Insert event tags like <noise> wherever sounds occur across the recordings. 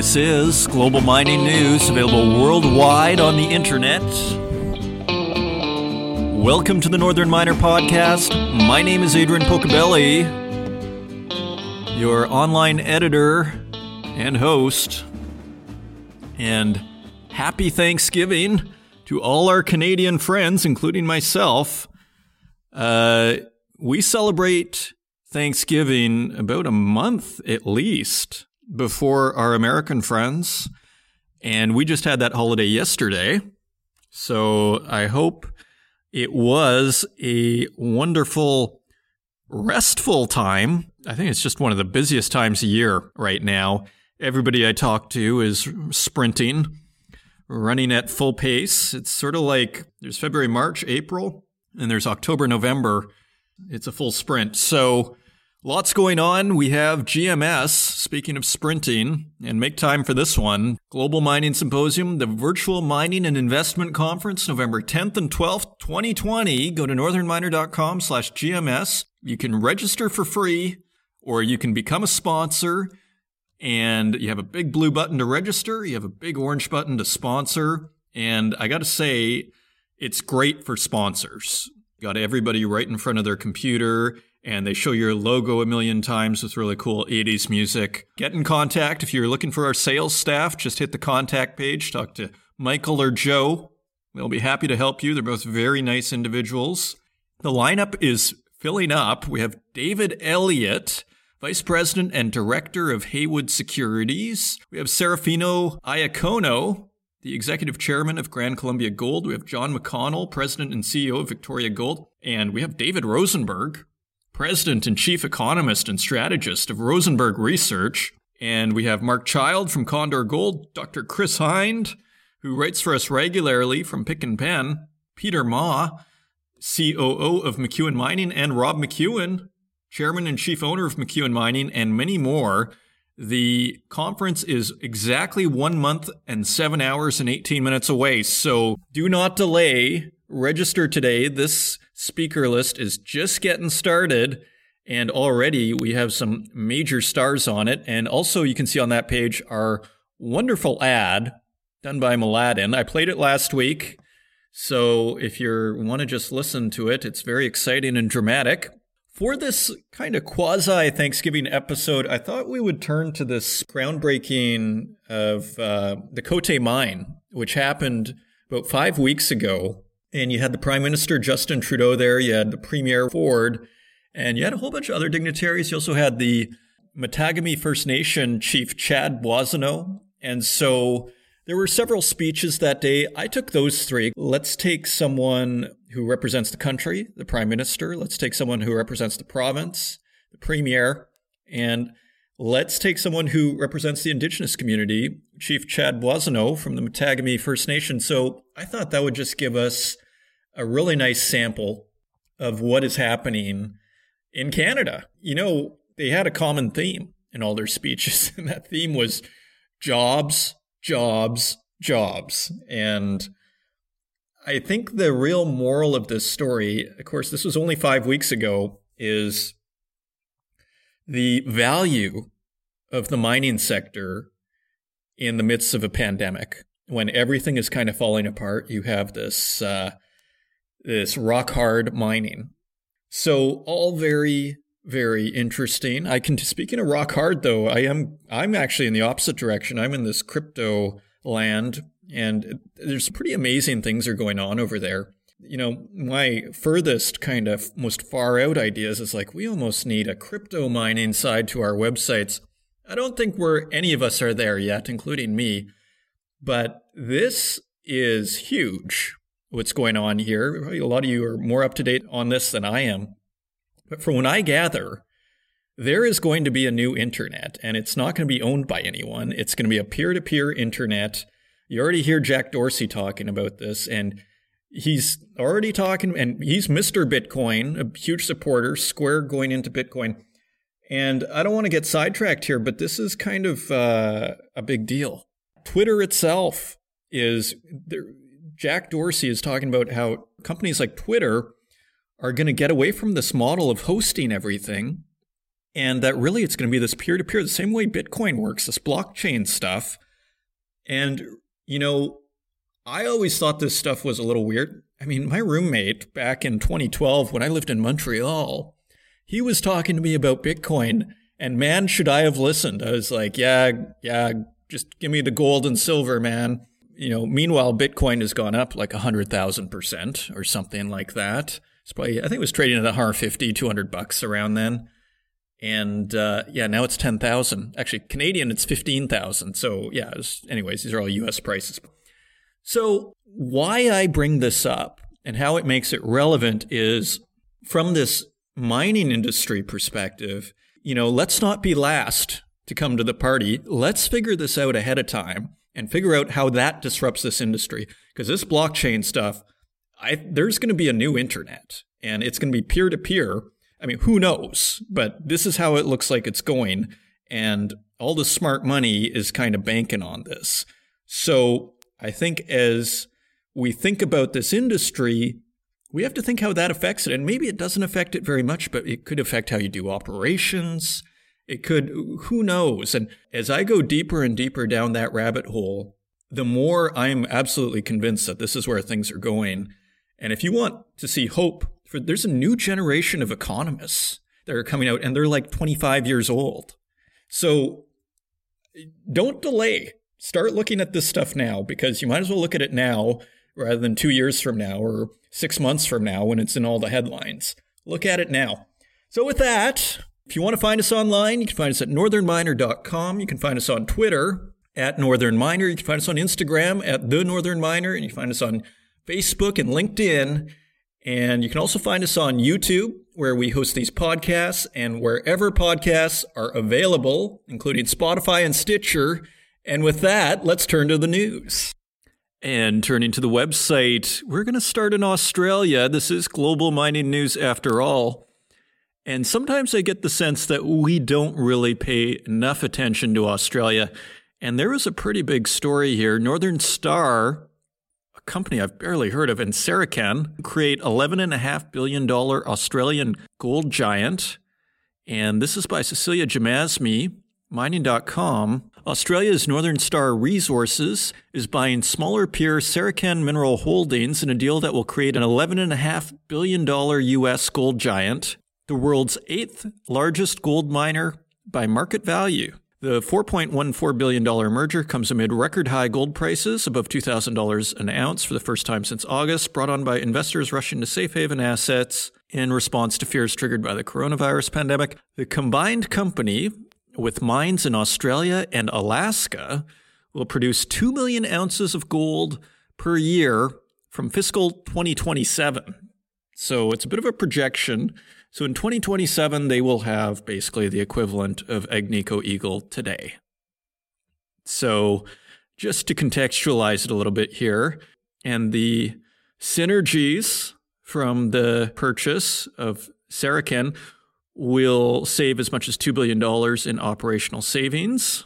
This is Global Mining News, available worldwide on the internet. Welcome to the Northern Miner Podcast. My name is Adrian Pocobelli, your online editor and host. And happy Thanksgiving to all our Canadian friends, including myself. Uh, we celebrate Thanksgiving about a month at least before our American friends. And we just had that holiday yesterday. So I hope it was a wonderful, restful time. I think it's just one of the busiest times a year right now. Everybody I talk to is sprinting, running at full pace. It's sort of like there's February, March, April, and there's October, November. It's a full sprint. So Lots going on. We have GMS, speaking of sprinting, and make time for this one. Global Mining Symposium, the Virtual Mining and Investment Conference, November 10th and 12th, 2020. Go to northernminer.com slash GMS. You can register for free, or you can become a sponsor, and you have a big blue button to register. You have a big orange button to sponsor. And I got to say, it's great for sponsors. Got everybody right in front of their computer and they show your logo a million times with really cool 80s music. Get in contact if you're looking for our sales staff. Just hit the contact page, talk to Michael or Joe. They'll be happy to help you. They're both very nice individuals. The lineup is filling up. We have David Elliott, Vice President and Director of Haywood Securities. We have Serafino Iacono, the Executive Chairman of Gran Colombia Gold. We have John McConnell, President and CEO of Victoria Gold. And we have David Rosenberg, president and chief economist and strategist of Rosenberg Research. And we have Mark Child from Condor Gold, Dr. Chris Hind, who writes for us regularly from Pick and Pen, Peter Mah, COO of McEwen Mining, and Rob McEwen, chairman and chief owner of McEwen Mining, and many more. The conference is exactly one month and seven hours and 18 minutes away. So do not delay. Register today. This speaker list is just getting started. And already we have some major stars on it. And also, you can see on that page our wonderful ad done by Mladen. I played it last week. So if you want to just listen to it, it's very exciting and dramatic. For this kind of quasi Thanksgiving episode, I thought we would turn to this groundbreaking of uh, the Côté mine, which happened about five weeks ago and you had the Prime Minister Justin Trudeau there, you had the Premier Ford, and you had a whole bunch of other dignitaries. You also had the Mattagami First Nation Chief Chad Boissoneau. And so there were several speeches that day. I took those three. Let's take someone who represents the country, the Prime Minister. Let's take someone who represents the province, the Premier. And let's take someone who represents the Indigenous community, Chief Chad Boissoneau from the Mattagami First Nation. So I thought that would just give us a really nice sample of what is happening in Canada. You know, they had a common theme in all their speeches, <laughs> and that theme was jobs, jobs, jobs. And I think the real moral of this story, of course, this was only five weeks ago, is the value of the mining sector in the midst of a pandemic. When everything is kind of falling apart, you have this uh, this rock hard mining. So all very very interesting. I can speaking of rock hard though, I am I'm actually in the opposite direction. I'm in this crypto land and there's pretty amazing things are going on over there. You know, my furthest kind of most far out ideas is like we almost need a crypto mining side to our websites. I don't think we're any of us are there yet, including me. But this is huge what's going on here. A lot of you are more up to date on this than I am. But from what I gather, there is going to be a new internet, and it's not going to be owned by anyone. It's going to be a peer to peer internet. You already hear Jack Dorsey talking about this, and he's already talking, and he's Mr. Bitcoin, a huge supporter, Square going into Bitcoin. And I don't want to get sidetracked here, but this is kind of uh, a big deal. Twitter itself is Jack Dorsey is talking about how companies like Twitter are going to get away from this model of hosting everything and that really it's going to be this peer to peer, the same way Bitcoin works, this blockchain stuff. And, you know, I always thought this stuff was a little weird. I mean, my roommate back in 2012 when I lived in Montreal, he was talking to me about Bitcoin, and man, should I have listened. I was like, yeah, yeah, just give me the gold and silver, man. You know, meanwhile, Bitcoin has gone up like 100,000% or something like that. It's probably, I think it was trading at 150, 200 bucks around then. And uh, yeah, now it's 10,000. Actually, Canadian, it's 15,000. So yeah, was, anyways, these are all US prices. So why I bring this up and how it makes it relevant is from this mining industry perspective, you know, let's not be last to come to the party. Let's figure this out ahead of time and figure out how that disrupts this industry. Because this blockchain stuff, I, there's going to be a new internet and it's going to be peer to peer. I mean, who knows? But this is how it looks like it's going. And all the smart money is kind of banking on this. So I think as we think about this industry, we have to think how that affects it. And maybe it doesn't affect it very much, but it could affect how you do operations. It could, who knows? And as I go deeper and deeper down that rabbit hole, the more I'm absolutely convinced that this is where things are going. And if you want to see hope, for, there's a new generation of economists that are coming out, and they're like 25 years old. So don't delay. Start looking at this stuff now because you might as well look at it now rather than two years from now or six months from now when it's in all the headlines. Look at it now. So, with that, if you want to find us online, you can find us at northernminer.com. You can find us on Twitter at Northern Miner. You can find us on Instagram at The Northern Miner. And you can find us on Facebook and LinkedIn. And you can also find us on YouTube, where we host these podcasts, and wherever podcasts are available, including Spotify and Stitcher. And with that, let's turn to the news. And turning to the website, we're going to start in Australia. This is global mining news after all. And sometimes I get the sense that we don't really pay enough attention to Australia. And there is a pretty big story here. Northern Star, a company I've barely heard of, and Saracen create $11.5 billion Australian gold giant. And this is by Cecilia Jamasmie, mining.com. Australia's Northern Star Resources is buying smaller peer Saracen Mineral Holdings in a deal that will create an $11.5 billion U.S. gold giant, the world's eighth largest gold miner by market value. The $4.14 billion merger comes amid record high gold prices above $2,000 an ounce for the first time since August, brought on by investors rushing to safe haven assets in response to fears triggered by the coronavirus pandemic. The combined company with mines in Australia and Alaska, will produce 2 million ounces of gold per year from fiscal 2027. So it's a bit of a projection. So in 2027, they will have basically the equivalent of Agnico Eagle today. So just to contextualize it a little bit here, and the synergies from the purchase of Saracen will save as much as $2 billion in operational savings.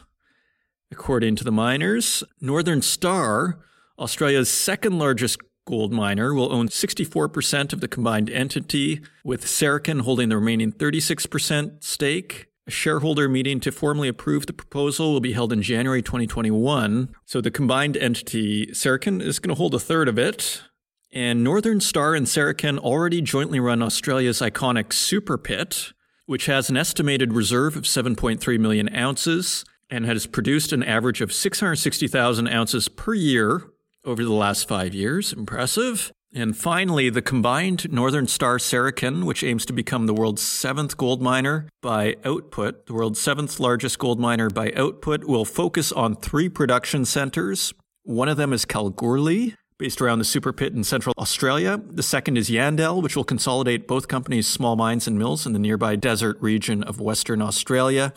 According to the miners, Northern Star, Australia's second largest gold miner, will own 64% of the combined entity, with Saracen holding the remaining 36% stake. A shareholder meeting to formally approve the proposal will be held in January 2021. So the combined entity, Saracen, is going to hold a third of it. And Northern Star and Saracen already jointly run Australia's iconic Super Pit, which has an estimated reserve of 7.3 million ounces and has produced an average of 660,000 ounces per year over the last five years. Impressive. And finally, the combined Northern Star Saracen, which aims to become the world's seventh gold miner by output, the world's seventh largest gold miner by output, will focus on three production centers. One of them is Kalgoorlie, based around the super pit in central Australia. The second is Yandal, which will consolidate both companies' small mines and mills in the nearby desert region of Western Australia.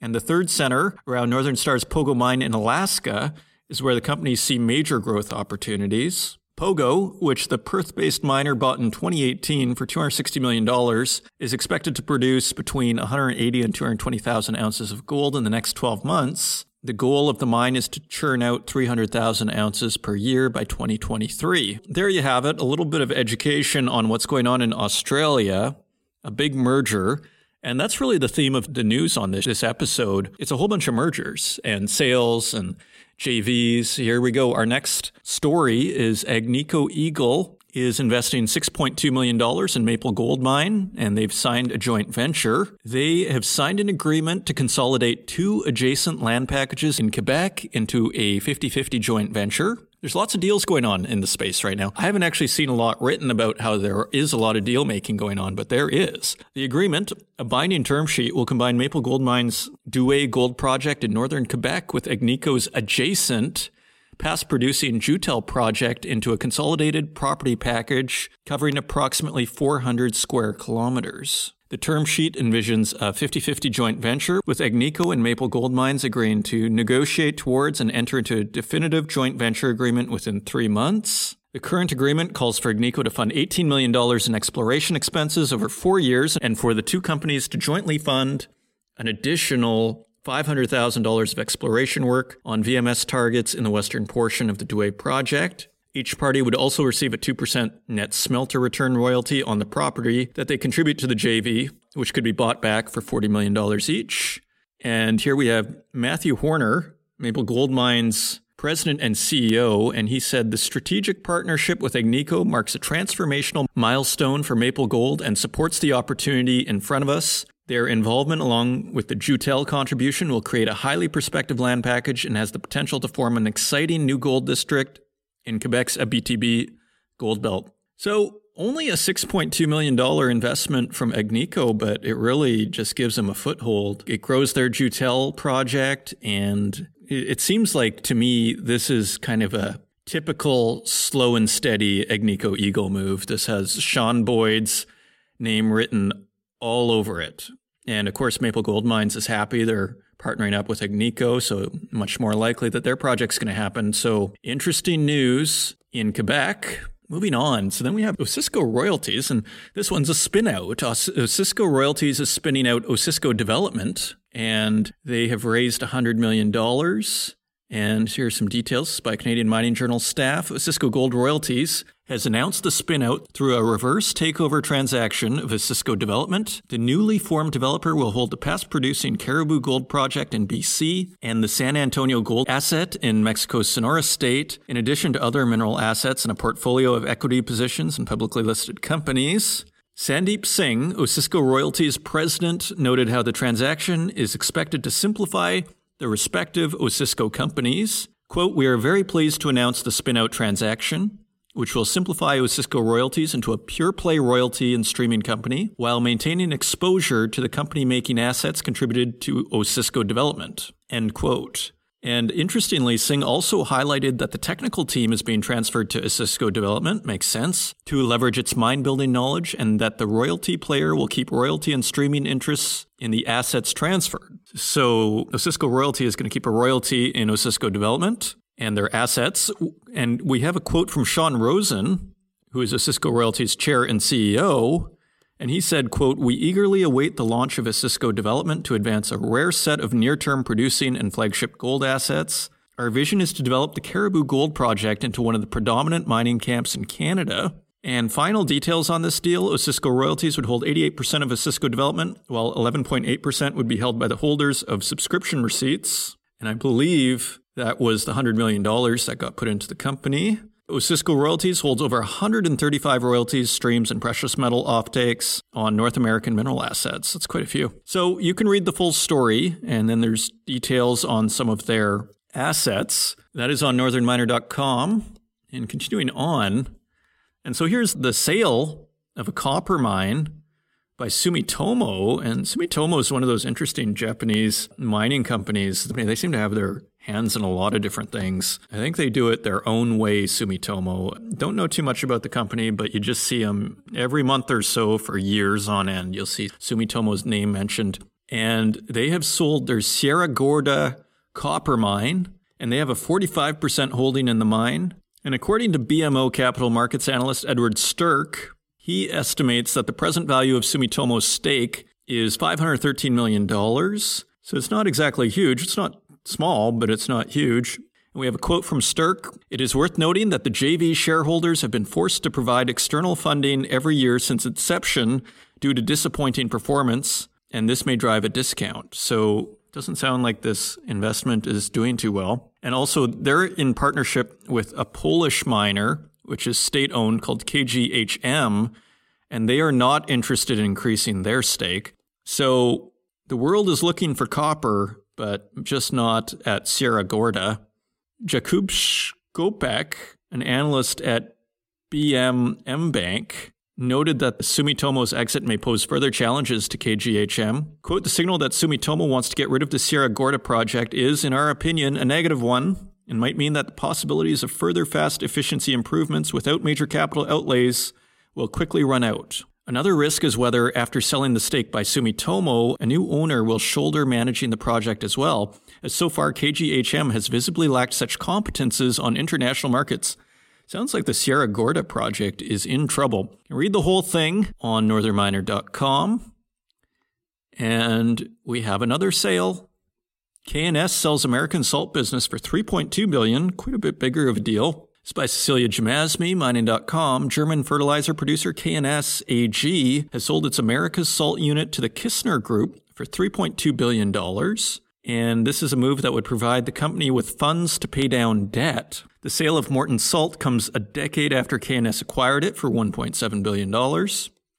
And the third center, around Northern Star's Pogo mine in Alaska, is where the companies see major growth opportunities. Pogo, which the Perth based miner bought in 2018 for $260 million, is expected to produce between 180 and 220,000 ounces of gold in the next 12 months. The goal of the mine is to churn out 300,000 ounces per year by 2023. There you have it, a little bit of education on what's going on in Australia, a big merger. And that's really the theme of the news on this, this episode. It's a whole bunch of mergers and sales and JVs. Here we go. Our next story is Agnico Eagle is investing $6.2 million in Maple Gold Mine, and they've signed a joint venture. They have signed an agreement to consolidate two adjacent land packages in Quebec into a 50 50 joint venture. There's lots of deals going on in the space right now. I haven't actually seen a lot written about how there is a lot of deal making going on, but there is. The agreement, a binding term sheet, will combine Maple Gold Mine's Douay Gold Project in northern Quebec with Agnico's adjacent past producing Joutel project into a consolidated property package covering approximately 400 square kilometers. The term sheet envisions a 50 50 joint venture with Agnico and Maple Gold Mines agreeing to negotiate towards and enter into a definitive joint venture agreement within three months. The current agreement calls for Agnico to fund $18 million in exploration expenses over four years and for the two companies to jointly fund an additional $500,000 of exploration work on VMS targets in the western portion of the Douay project. Each party would also receive a 2% net smelter return royalty on the property that they contribute to the JV, which could be bought back for $40 million each. And here we have Matthew Hornor, Maple Gold Mines president and CEO, and he said the strategic partnership with Agnico marks a transformational milestone for Maple Gold and supports the opportunity in front of us their involvement, along with the Joutel contribution, will create a highly prospective land package and has the potential to form an exciting new gold district in Quebec's Abitibi gold belt. So, only a $6.2 million investment from Agnico, but it really just gives them a foothold. It grows their Joutel project, and it seems like to me this is kind of a typical slow and steady Agnico Eagle move. This has Sean Boyd's name written all over it. And of course, Maple Gold Mines is happy. They're partnering up with Agnico, so much more likely that their project's going to happen. So interesting news in Quebec. Moving on. So then we have Osisko Royalties, and this one's a spin out. Osisko Royalties is spinning out Osisko Development, and they have raised $100 million. And here are some details by Canadian Mining Journal staff. Osisko Gold Royalties has announced the spinout through a reverse takeover transaction of Osisko Development. The newly formed developer will hold the past producing Cariboo Gold Project in BC and the San Antonio Gold asset in Mexico's Sonora State, in addition to other mineral assets and a portfolio of equity positions in publicly listed companies. Sandeep Singh, Osisko Royalties president, noted how the transaction is expected to simplify the respective Osisko companies. Quote, we are very pleased to announce the spinout transaction, which will simplify Osisko royalties into a pure play royalty and streaming company while maintaining exposure to the company making assets contributed to Osisko development. End quote. And interestingly, Singh also highlighted that the technical team is being transferred to Cisco Development, makes sense, to leverage its mine building knowledge, and that the royalty player will keep royalty and streaming interests in the assets transferred. So Cisco Royalty is going to keep a royalty in Cisco Development and their assets. And we have a quote from Sean Roosen, who is Cisco Royalty's chair and CEO, and he said, quote, We eagerly await the launch of Osisko development to advance a rare set of near-term producing and flagship gold assets. Our vision is to develop the Cariboo Gold Project into one of the predominant mining camps in Canada. And final details on this deal Osisko Royalties would hold 88% of Osisko development, while 11.8% would be held by the holders of subscription receipts. And I believe that was the $100 million that got put into the company. Osisko Royalties holds over 135 royalties, streams, and precious metal offtakes on North American mineral assets. That's quite a few. So you can read the full story, and then there's details on some of their assets. That is on northernminer.com. And continuing on, and so here's the sale of a copper mine by Sumitomo. And Sumitomo is one of those interesting Japanese mining companies. They seem to have their hands in a lot of different things. I think they do it their own way, Sumitomo. Don't know too much about the company, but you just see them every month or so for years on end. You'll see Sumitomo's name mentioned. And they have sold their Sierra Gorda copper mine, and they have a 45% holding in the mine. And according to BMO capital markets analyst Edward Sterck, he estimates that the present value of Sumitomo's stake is $513 million. So it's not exactly huge. It's not small, but it's not huge. And we have a quote from Sterck. It is worth noting that the JV shareholders have been forced to provide external funding every year since inception due to disappointing performance, and this may drive a discount. So doesn't sound like this investment is doing too well. And also, they're in partnership with a Polish miner, which is state owned, called KGHM, and they are not interested in increasing their stake. So the world is looking for copper, but just not at Sierra Gorda. Jakub Szkopek, an analyst at BM Bank, noted that Sumitomo's exit may pose further challenges to KGHM. Quote, the signal that Sumitomo wants to get rid of the Sierra Gorda project is, in our opinion, a negative one and might mean that the possibilities of further fast efficiency improvements without major capital outlays will quickly run out. Another risk is whether, after selling the stake by Sumitomo, a new owner will shoulder managing the project as well, as so far KGHM has visibly lacked such competences on international markets Sounds like the Sierra Gorda project is in trouble. Read the whole thing on northernminer.com. And we have another sale. K&S sells American salt business for 3.2 billion, quite a bit bigger of a deal. It's by Cecilia Jamasmie, mining.com. German fertilizer producer K&S AG has sold its America's salt unit to the Kissner Group for $3.2 billion. And this is a move that would provide the company with funds to pay down debt. The sale of Morton Salt comes a decade after K&S acquired it for $1.7 billion.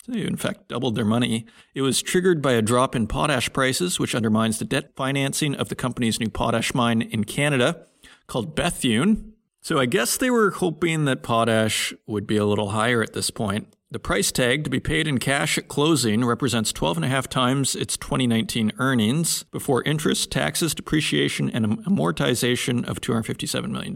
They, in fact, doubled their money. It was triggered by a drop in potash prices, which undermines the debt financing of the company's new potash mine in Canada called Bethune. So I guess they were hoping that potash would be a little higher at this point. The price tag to be paid in cash at closing represents 12.5 times its 2019 earnings before interest, taxes, depreciation, and amortization of $257 million.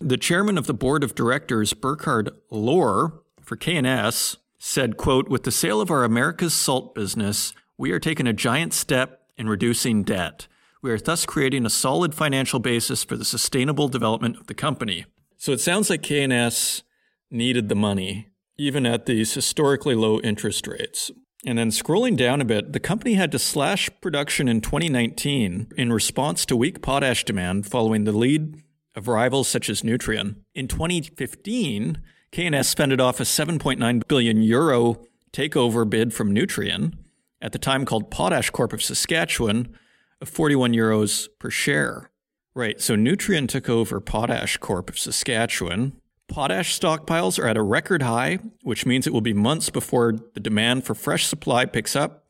The chairman of the board of directors, Burkhard Lohr, for K&S, said, quote, With the sale of our America's salt business, we are taking a giant step in reducing debt. We are thus creating a solid financial basis for the sustainable development of the company. So it sounds like K&S needed the money even at these historically low interest rates. And then scrolling down a bit, the company had to slash production in 2019 in response to weak potash demand following the lead of rivals such as Nutrien. In 2015, K&S fended off a 7.9 billion euro takeover bid from Nutrien, at the time called Potash Corp of Saskatchewan, of 41 euros per share. Right, so Nutrien took over Potash Corp of Saskatchewan Potash stockpiles are at a record high, which means it will be months before the demand for fresh supply picks up.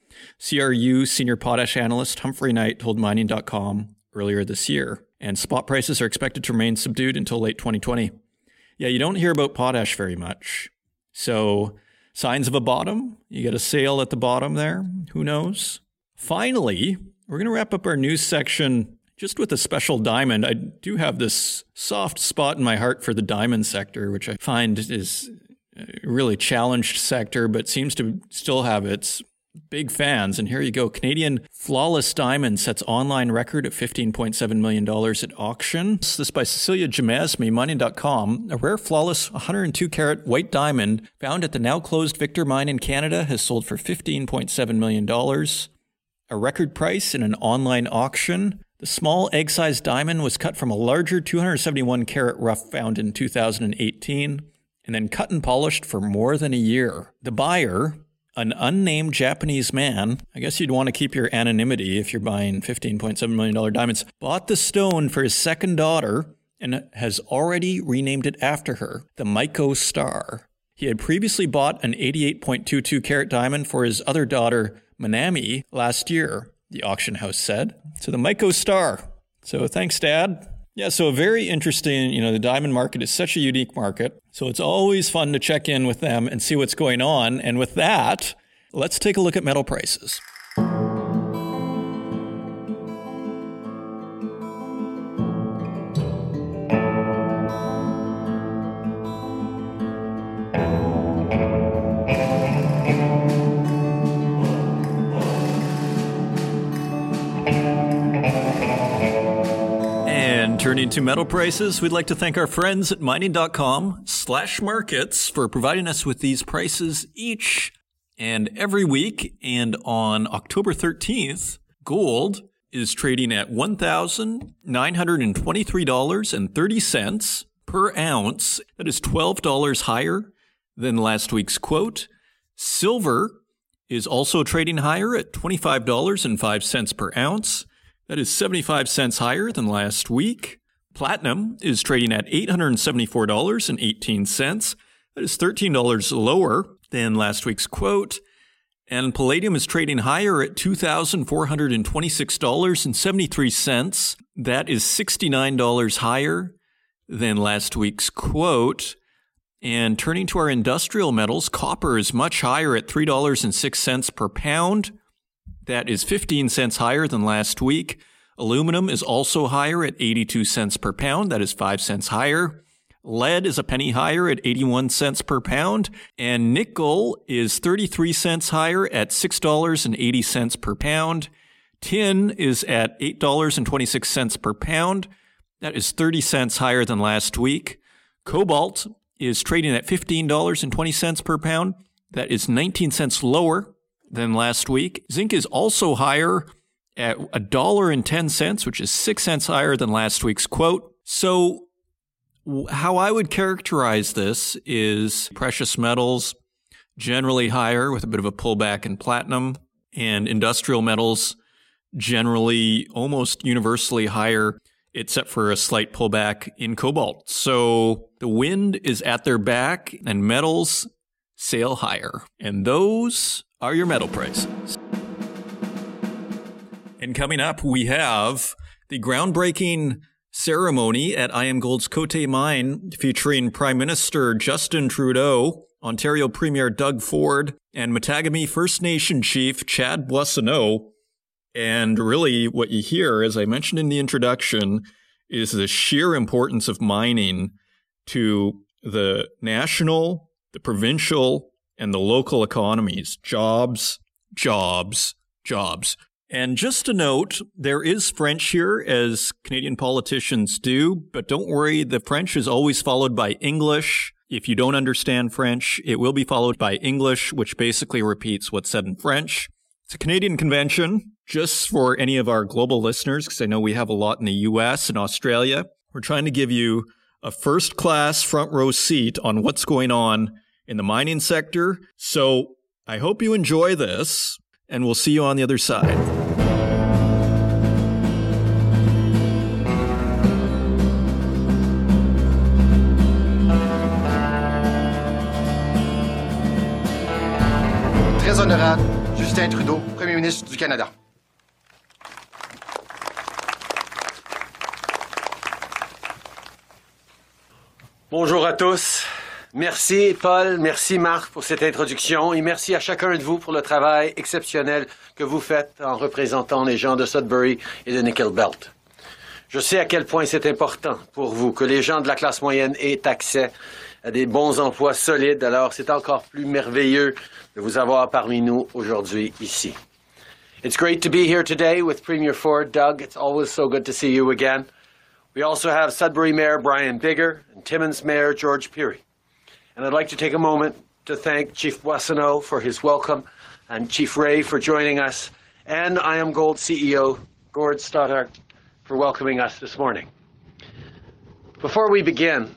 CRU senior potash analyst Humphrey Knight told mining.com earlier this year. And spot prices are expected to remain subdued until late 2020. Yeah, you don't hear about potash very much. So, signs of a bottom? You get a sale at the bottom there? Who knows? Finally, we're going to wrap up our news section just with a special diamond, I do have this soft spot in my heart for the diamond sector, which I find is a really challenged sector, but seems to still have its big fans. And here you go. Canadian Flawless Diamond sets online record at $15.7 million at auction. This is by Cecilia Jamasmie, mining.com. A rare flawless 102 carat white diamond found at the now closed Victor mine in Canada has sold for $15.7 million. A record price in an online auction. The small egg sized diamond was cut from a larger 271 carat rough found in 2018 and then cut and polished for more than a year. The buyer, an unnamed Japanese man, I guess you'd want to keep your anonymity if you're buying $15.7 million diamonds, bought the stone for his second daughter and has already renamed it after her, the Maiko Star. He had previously bought an 88.22 carat diamond for his other daughter, Manami, last year the auction house said. So the Maiko Star. So thanks, Dad. Yeah, so a very interesting. You know, the diamond market is such a unique market. So it's always fun to check in with them and see what's going on. And with that, let's take a look at metal prices. Turning to metal prices, we'd like to thank our friends at mining.com slash markets for providing us with these prices each and every week. And on October 13th, gold is trading at $1,923.30 per ounce. That is $12 higher than last week's quote. Silver is also trading higher at $25.05 per ounce. That is 75 cents higher than last week. Platinum is trading at $874.18. That is $13 lower than last week's quote. And palladium is trading higher at $2,426.73. That is $69 higher than last week's quote. And turning to our industrial metals, copper is much higher at $3.06 per pound. That is 15 cents higher than last week. Aluminum is also higher at 82 cents per pound. That is 5 cents higher. Lead is a penny higher at 81 cents per pound. And nickel is 33 cents higher at $6.80 per pound. Tin is at $8.26 per pound. That is 30 cents higher than last week. Cobalt is trading at $15.20 per pound. That is 19 cents lower than last week. Zinc is also higher at $1.10, which is 6 cents higher than last week's quote. So, how I would characterize this is precious metals generally higher with a bit of a pullback in platinum, and industrial metals generally almost universally higher except for a slight pullback in cobalt. So the wind is at their back and metals sail higher. And those are your metal prices. And coming up, we have the groundbreaking ceremony at IAMGOLD's Côté Mine featuring Prime Minister Justin Trudeau, Ontario Premier Doug Ford, and Mattagami First Nation Chief Chad Boissoneau and really, what you hear, as I mentioned in the introduction, is the sheer importance of mining to the national, the provincial, and the local economies. Jobs, jobs, jobs. And just a note, there is French here, as Canadian politicians do, but don't worry, the French is always followed by English. If you don't understand French, it will be followed by English, which basically repeats what's said in French. It's a Canadian convention, just for any of our global listeners, because I know we have a lot in the US and Australia. We're trying to give you a first class front row seat on what's going on in the mining sector. So I hope you enjoy this, and we'll see you on the other side. Très honorable, Justin Trudeau, Premier ministre du Canada. Bonjour à tous. Merci Paul, merci Marc pour cette introduction et merci à chacun de vous pour le travail exceptionnel que vous faites en représentant les gens de Sudbury et de Nickel Belt. Je sais à quel point c'est important pour vous que les gens de la classe moyenne aient accès à des bons emplois solides, alors c'est encore plus merveilleux de vous avoir parmi nous aujourd'hui ici. It's great to be here today with Premier Ford. Doug, it's always so good to see you again. We also have Sudbury Mayor Brian Bigger and Timmins Mayor George Peary. And I'd like to take a moment to thank Chief Boissoneau for his welcome and Chief Ray for joining us and IAMGOLD CEO Gord Stothart for welcoming us this morning. Before we begin,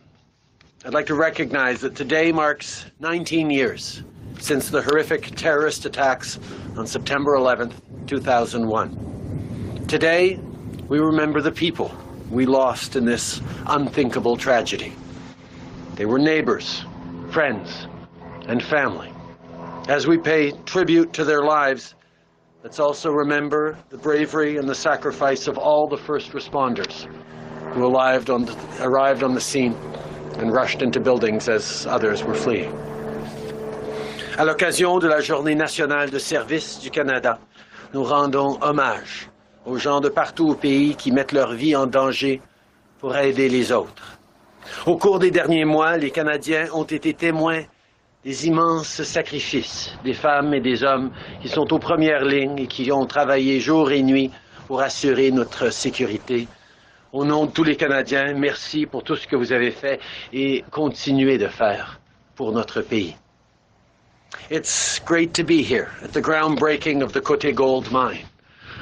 I'd like to recognize that today marks 19 years since the horrific terrorist attacks on September 11th, 2001. Today, we remember the people we lost in this unthinkable tragedy. They were neighbors, friends, and family. As we pay tribute to their lives, let's also remember the bravery and the sacrifice of all the first responders who arrived on the, arrived on the scene and rushed into buildings as others were fleeing. À l'occasion de la Journée nationale de service du Canada, nous rendons hommage aux gens de partout au pays qui mettent leur vie en danger pour aider les autres. Au cours des derniers mois, les Canadiens ont été témoins des immenses sacrifices des femmes et des hommes qui sont aux premières lignes et qui ont travaillé jour et nuit pour assurer notre sécurité. Au nom de tous les Canadiens, merci pour tout ce que vous avez fait et continuez de faire pour notre pays. It's great to be here at the groundbreaking of the Côté Gold mine.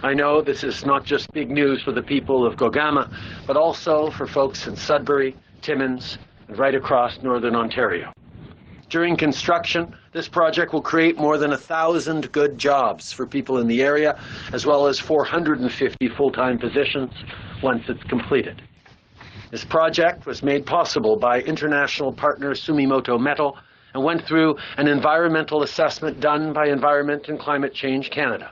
I know this is not just big news for the people of Gogama, but also for folks in Sudbury, Timmins, and right across northern Ontario. During construction, this project will create more than a thousand good jobs for people in the area, as well as 450 full-time positions once it's completed. This project was made possible by international partner Sumitomo Metal and went through an environmental assessment done by Environment and Climate Change Canada.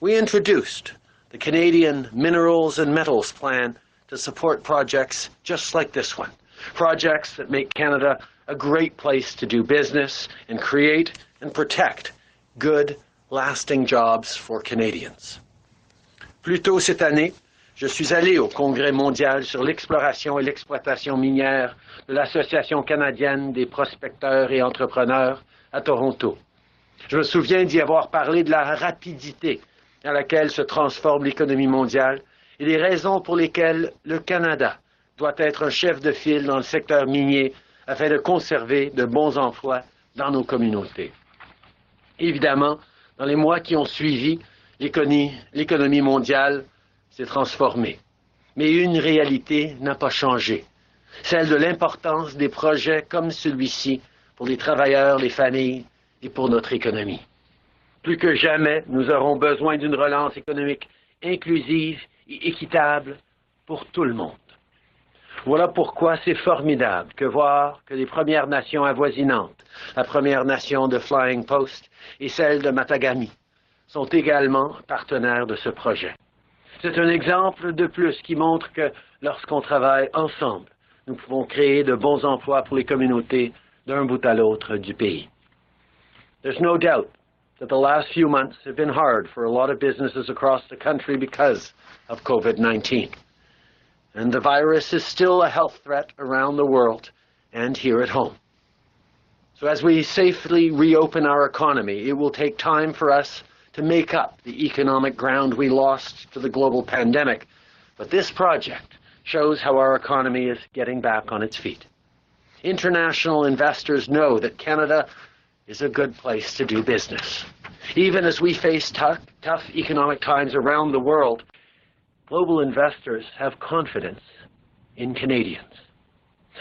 We introduced the Canadian Minerals and Metals Plan to support projects just like this one, projects that make Canada a great place to do business and create and protect good, lasting jobs for Canadians. Plus tôt cette année, je suis allé au Congrès mondial sur l'exploration et l'exploitation minière de l'Association canadienne des prospecteurs et entrepreneurs à Toronto. Je me souviens d'y avoir parlé de la rapidité à laquelle se transforme l'économie mondiale et les raisons pour lesquelles le Canada doit être un chef de file dans le secteur minier afin de conserver de bons emplois dans nos communautés. Évidemment, dans les mois qui ont suivi, l'économie mondiale s'est transformée. Mais une réalité n'a pas changé, celle de l'importance des projets comme celui-ci pour les travailleurs, les familles et pour notre économie. Plus que jamais, nous aurons besoin d'une relance économique inclusive équitable pour tout le monde. Voilà pourquoi c'est formidable que voir que les Premières Nations avoisinantes, la Première Nation de Flying Post et celle de Matagami, sont également partenaires de ce projet. C'est un exemple de plus qui montre que lorsqu'on travaille ensemble, nous pouvons créer de bons emplois pour les communautés d'un bout à l'autre du pays. There's no doubt that the last few months have been hard for a lot of businesses across the country because of COVID-19. And the virus is still a health threat around the world and here at home. So as we safely reopen our economy, it will take time for us to make up the economic ground we lost to the global pandemic. But this project shows how our economy is getting back on its feet. International investors know that Canada is a good place to do business. Even as we face tough, tough economic times around the world, global investors have confidence in Canadians.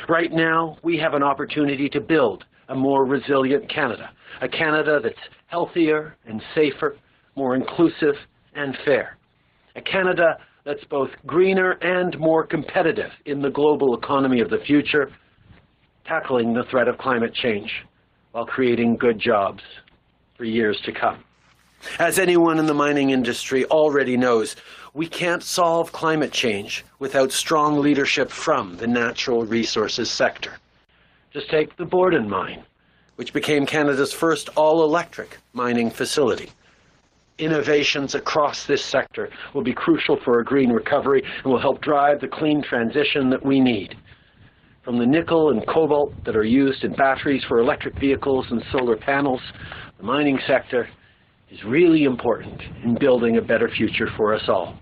Right now, we have an opportunity to build a more resilient Canada, a Canada that's healthier and safer, more inclusive and fair, a Canada that's both greener and more competitive in the global economy of the future, tackling the threat of climate change while creating good jobs for years to come. As anyone in the mining industry already knows, we can't solve climate change without strong leadership from the natural resources sector. Just take the Borden mine, which became Canada's first all-electric mining facility. Innovations across this sector will be crucial for a green recovery and will help drive the clean transition that we need. From the nickel and cobalt that are used in batteries for electric vehicles and solar panels, the mining sector is really important in building a better future for us all.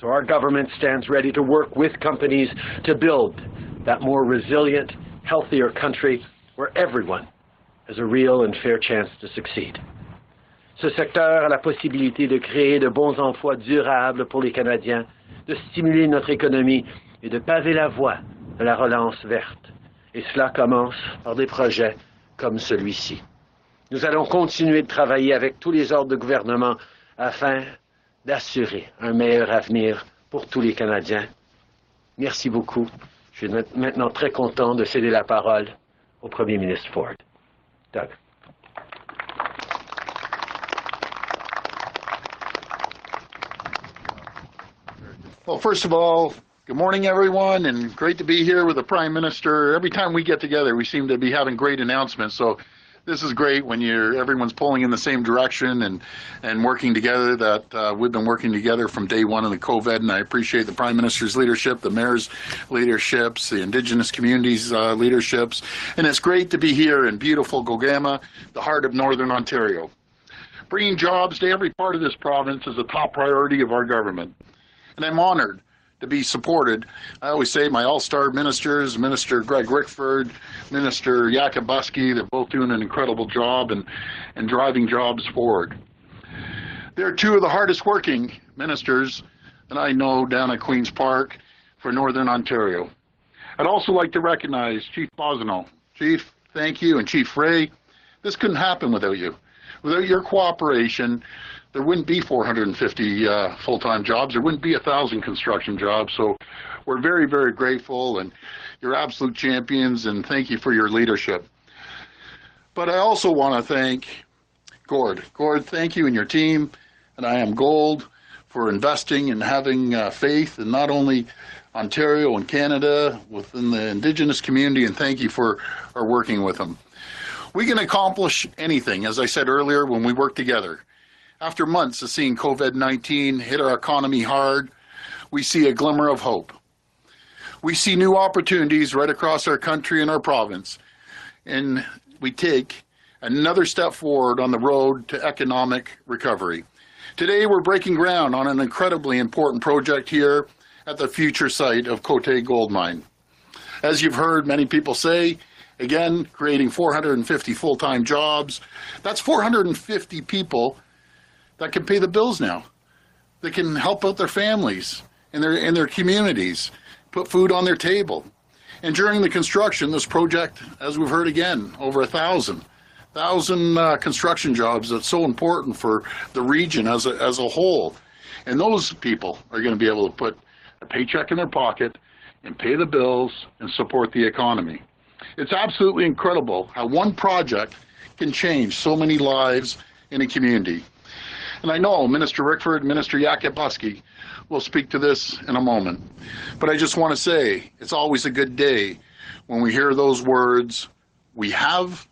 So our government stands ready to work with companies to build that more resilient, healthier country where everyone has a real and fair chance to succeed. Ce secteur a la possibilité de créer de bons emplois durables pour les Canadiens, de stimuler notre économie et de paver la voie de la relance verte. Et cela commence par des projets comme celui-ci. Nous allons continuer de travailler avec tous les ordres de gouvernement afin d'assurer un meilleur avenir pour tous les Canadiens. Merci beaucoup. Je suis maintenant très content de céder la parole au Premier ministre Ford. Doug. Good morning, everyone, and great to be here with the Prime Minister. Every time we get together, we seem to be having great announcements. So this is great when you're everyone's pulling in the same direction and and working together. That uh, we've been working together from day one of the COVID, and I appreciate the Prime Minister's leadership, the Mayor's leaderships, the Indigenous communities' uh, leaderships, and it's great to be here in beautiful Gogama, the heart of Northern Ontario. Bringing jobs to every part of this province is a top priority of our government, and I'm honored to be supported. I always say my all-star ministers, Minister Greg Rickford, Minister Yakabuski, they're both doing an incredible job and, and driving jobs forward. They're two of the hardest working ministers that I know down at Queen's Park for Northern Ontario. I'd also like to recognize Chief Bosno. Chief, thank you, and Chief Ray. This couldn't happen without you. Without your cooperation, there wouldn't be 450 uh, full-time jobs. There wouldn't be a thousand construction jobs. So we're very, very grateful, and you're absolute champions. And thank you for your leadership. But I also want to thank Gord. Gord, thank you and your team, and IAMGOLD for investing and having uh, faith in not only Ontario and Canada within the Indigenous community, and thank you for our working with them. We can accomplish anything, as I said earlier, when we work together. After months of seeing COVID 19 hit our economy hard, we see a glimmer of hope. We see new opportunities right across our country and our province, and we take another step forward on the road to economic recovery. Today, we're breaking ground on an incredibly important project here at the future site of Côté Gold Mine. As you've heard many people say, again, creating 450 full time jobs. That's 450 people that can pay the bills now, that can help out their families and their, and their communities, put food on their table. And during the construction, this project, as we've heard again, over a thousand thousand uh, construction jobs that's so important for the region as a, as a whole. And those people are going to be able to put a paycheck in their pocket and pay the bills and support the economy. It's absolutely incredible how one project can change so many lives in a community. And I know Minister Rickford, Minister Yakabuski will speak to this in a moment. But I just want to say it's always a good day when we hear those words, we have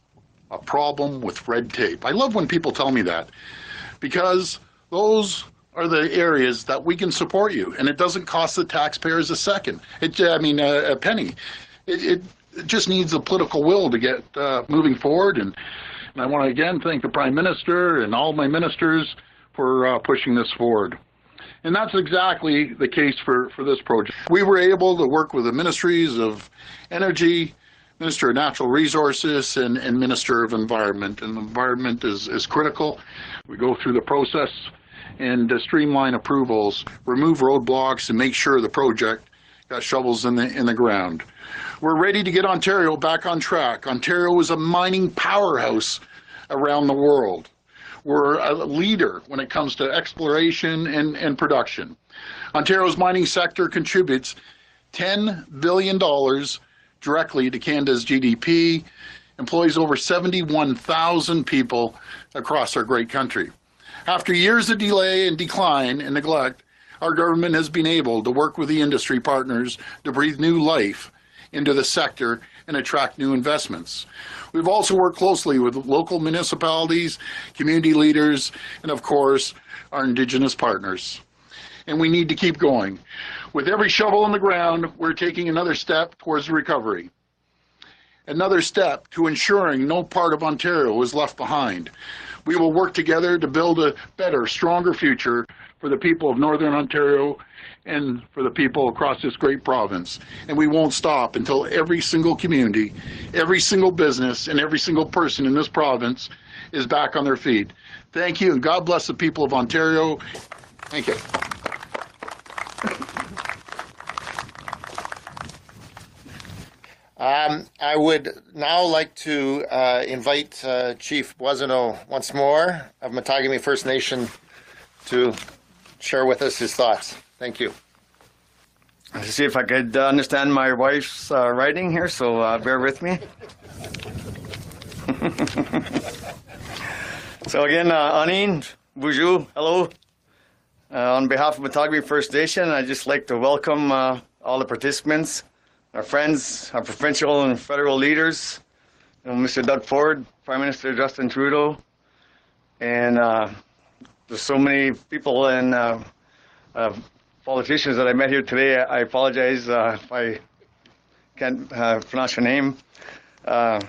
a problem with red tape. I love when people tell me that because those are the areas that we can support you, and it doesn't cost the taxpayers a second. It, I mean, a, a penny. It, it, it, just needs the political will to get uh, moving forward. And, and, I want to again thank the Prime Minister and all my ministers for uh, pushing this forward. And that's exactly the case for, for this project. We were able to work with the ministries of energy, Minister of Natural Resources and, and Minister of Environment. And environment is, is critical. We go through the process and uh, streamline approvals, remove roadblocks, and make sure the project got shovels in the in the ground. We're ready to get Ontario back on track. Ontario is a mining powerhouse around the world. We're a leader when it comes to exploration and, and production. Ontario's mining sector contributes $10 billion directly to Canada's GDP, employs over 71,000 people across our great country. After years of delay and decline and neglect, our government has been able to work with the industry partners to breathe new life into the sector and attract new investments. We've also worked closely with local municipalities, community leaders, and of course, our Indigenous partners. And we need to keep going. With every shovel in the ground, we're taking another step towards recovery. Another step to ensuring no part of Ontario is left behind. We will work together to build a better, stronger future for the people of Northern Ontario and for the people across this great province. And we won't stop until every single community, every single business, and every single person in this province is back on their feet. Thank you, and God bless the people of Ontario. Thank you. Um, I would now like to uh, invite uh, Chief Boissoneau once more of Mattagami First Nation to share with us his thoughts. Thank you. Let's see if I could uh, understand my wife's uh, writing here, so uh, bear with me. <laughs> so again, uh, Anin, bonjour, hello. Uh, on behalf of Mattagami First Nation, I'd just like to welcome uh, all the participants our friends, our provincial and federal leaders, you know, Mr. Doug Ford, Prime Minister Justin Trudeau, and uh, there's so many people in politicians that I met here today. I apologize uh, if I can't uh, pronounce your name. Uh,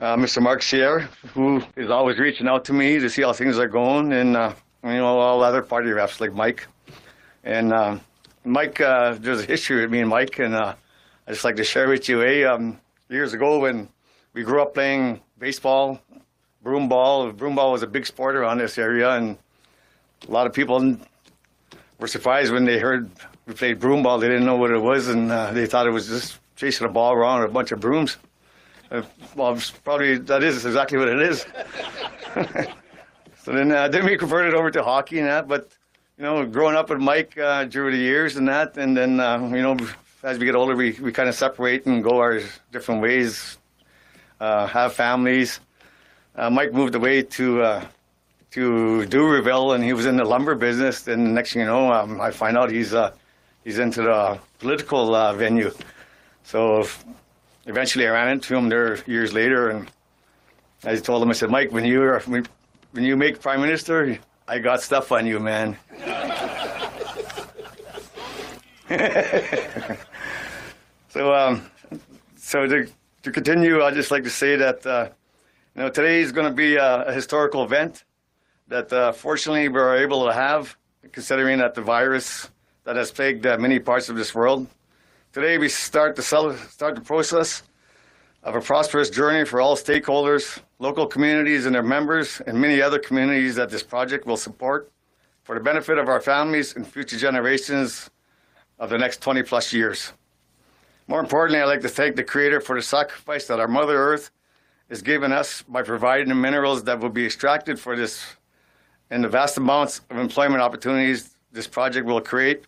Mr. Mark Scheer, who is always reaching out to me to see how things are going, and you know all other party reps like Mike, and Mike, uh, there's a history with me and Mike, and uh, I just like to share with you. Eh, um, years ago, when we grew up playing baseball, broom ball. Broom ball was a big sport around this area, and a lot of people were surprised when they heard we played broom ball. They didn't know what it was, and uh, they thought it was just chasing a ball around with a bunch of brooms. Uh, well, probably that is exactly what it is. <laughs> so then, uh, then we converted over to hockey and that. But you know, growing up with Mike uh, through the years and that, and then uh, you know, as we get older, we, we kind of separate and go our different ways, uh, have families. Uh, Mike moved away to to do Dubreuilville, and he was in the lumber business. And the next thing you know, um, I find out he's uh, he's into the political uh, venue. So eventually, I ran into him there years later, and I told him, I said, Mike, when you when you make prime minister, I got stuff on you, man. <laughs> so, um, so to, to continue, I'd just like to say that uh, you know today is going to be a, a historical event that uh, fortunately we are able to have, considering that the virus that has plagued uh, many parts of this world. Today we start the start the process of a prosperous journey for all stakeholders, local communities and their members, and many other communities that this project will support for the benefit of our families and future generations of the next 20 plus years. More importantly, I'd like to thank the Creator for the sacrifice that our Mother Earth has given us by providing the minerals that will be extracted for this and the vast amounts of employment opportunities this project will create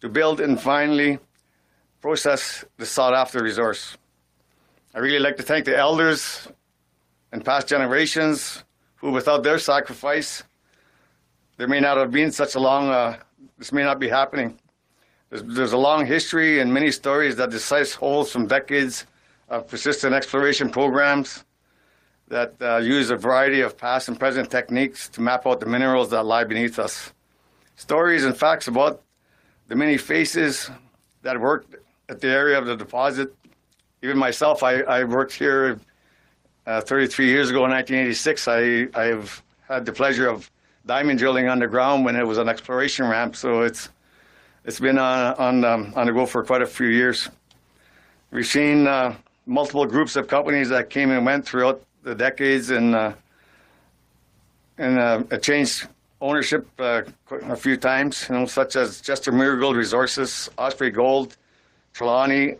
to build and finally process the sought after resource. I really like to thank the elders and past generations who, without their sacrifice, there may not have been such a long, uh, this may not be happening. There's, there's, a long history and many stories that the site holds from decades of persistent exploration programs that uh, use a variety of past and present techniques to map out the minerals that lie beneath us. Stories and facts about the many faces that worked at the area of the deposit. Even myself, I, I worked here uh, 33 years ago in 1986. I, I've had the pleasure of diamond drilling underground when it was an exploration ramp. So it's it's been on on um, on the go for quite a few years. We've seen uh, multiple groups of companies that came and went throughout the decades, and uh, and uh, it changed ownership uh, a few times. You know, such as Chester Muragold Resources, Osprey Gold, Trelawney,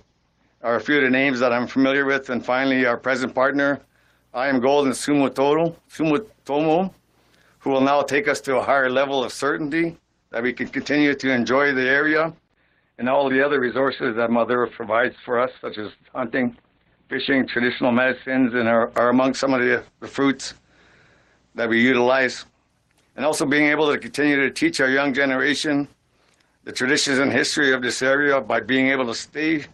are a few of the names that I'm familiar with, and finally our present partner, IAMGOLD and Sumitomo, Sumitomo, who will now take us to a higher level of certainty that we can continue to enjoy the area and all the other resources that Mother Earth provides for us, such as hunting, fishing, traditional medicines, and are, are among some of the, the fruits that we utilize. And also being able to continue to teach our young generation the traditions and history of this area by being able to stay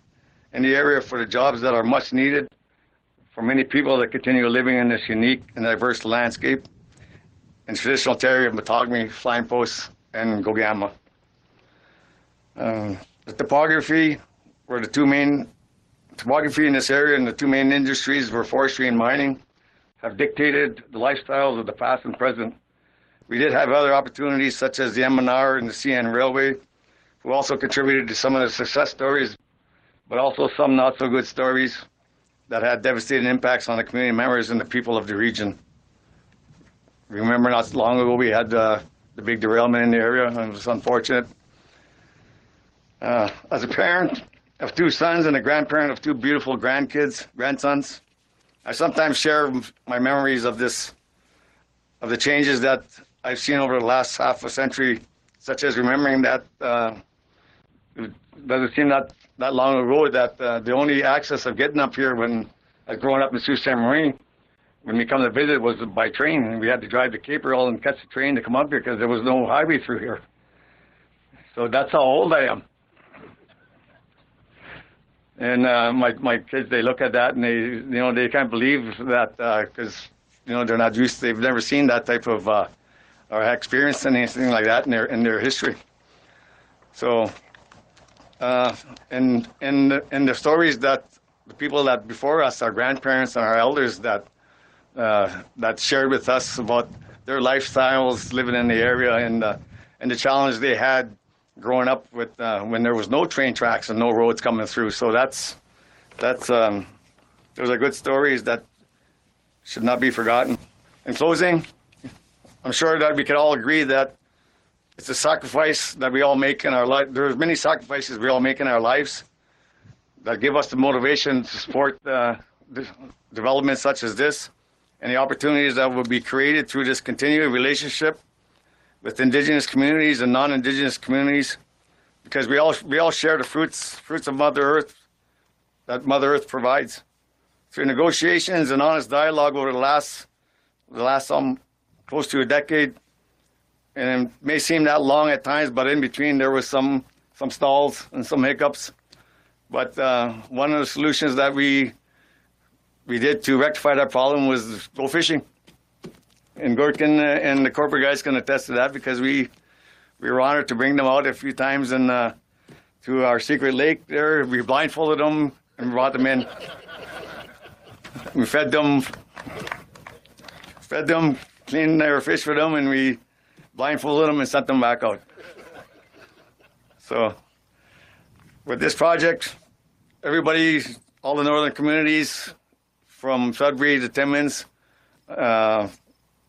in the area for the jobs that are much needed for many people that continue living in this unique and diverse landscape and traditional territory of Mattagami, Flying Post, and Gogama. Um, the topography were the two main topography in this area and the two main industries were forestry and mining have dictated the lifestyles of the past and present. We did have other opportunities such as the MNR and the CN Railway, who also contributed to some of the success stories, but also some not so good stories that had devastating impacts on the community members and the people of the region. Remember, not long ago, we had uh, the big derailment in the area, and it was unfortunate. Uh, as a parent of two sons and a grandparent of two beautiful grandkids, grandsons, I sometimes share my memories of this, of the changes that I've seen over the last half a century, such as remembering that uh, it doesn't seem that, that long ago that uh, the only access of getting up here when I was growing up in Sault Ste. Marie, when we come to visit, was by train. And we had to drive to Capreol and catch the train to come up here because there was no highway through here. So that's how old I am. And uh, my my kids, they look at that and they, you know, they can't believe that because, uh, you know, they're not used. They've never seen that type of uh, or experienced anything like that in their in their history. So uh, and and and the stories that the people that before us, our grandparents and our elders that uh, that shared with us about their lifestyles living in the area and uh, and the challenge they had growing up with uh, when there was no train tracks and no roads coming through. So that's that's um, those are good stories that should not be forgotten. In closing, I'm sure that we can all agree that it's a sacrifice that we all make in our life. There's many sacrifices we all make in our lives that give us the motivation to support uh, developments such as this and the opportunities that will be created through this continued relationship with indigenous communities and non-indigenous communities because we all we all share the fruits fruits of mother earth that mother earth provides through negotiations and honest dialogue over the last the last um close to a decade and it may seem that long at times but in between there was some some stalls and some hiccups but uh, one of the solutions that we we did to rectify that problem was go fishing. And Gorkin uh, and the corporate guys can attest to that because we we were honored to bring them out a few times and uh, to our secret lake there. We blindfolded them and brought them in. We fed them, fed them, cleaned their fish for them, and we blindfolded them and sent them back out. So, with this project, everybody, all the northern communities, from Sudbury to Timmins, uh,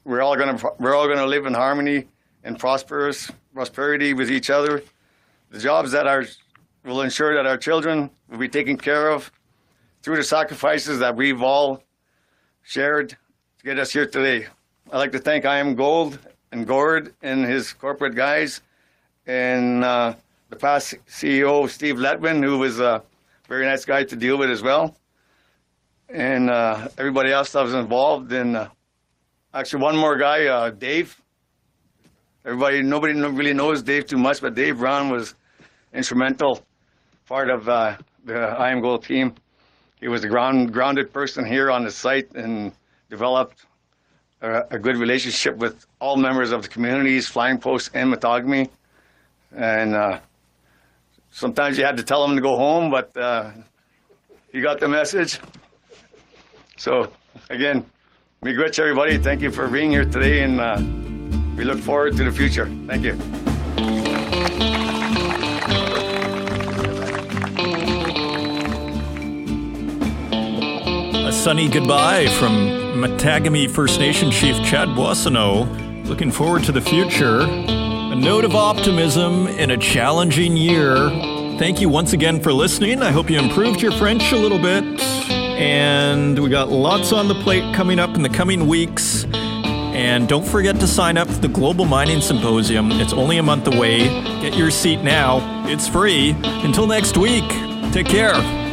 we're all gonna we're all gonna live in harmony and prosperous prosperity with each other. The jobs that are will ensure that our children will be taken care of through the sacrifices that we've all shared to get us here today. I'd like to thank IAMGOLD and Gord and his corporate guys, and uh, the past CEO Steve Letwin, who was a very nice guy to deal with as well, and uh, everybody else that was involved. in uh, actually, one more guy, uh, Dave. Everybody, nobody really knows Dave too much, but Dave Brown was instrumental part of uh, the IAMGOLD team. He was a ground, grounded person here on the site and developed a, a good relationship with all members of the communities, Flying Post and Mattagami. And uh, sometimes you had to tell him to go home, but uh, he got the message. So, again, miigwech everybody. Thank you for being here today, and uh, we look forward to the future. Thank you. A sunny goodbye from Mattagami First Nation Chief Chad Boissoneau. Looking forward to the future. A note of optimism in a challenging year. Thank you once again for listening. I hope you improved your French a little bit. And we got lots on the plate coming up in the coming weeks. And don't forget to sign up for the Global Mining Symposium. It's only a month away. Get your seat now, it's free. Until next week, take care.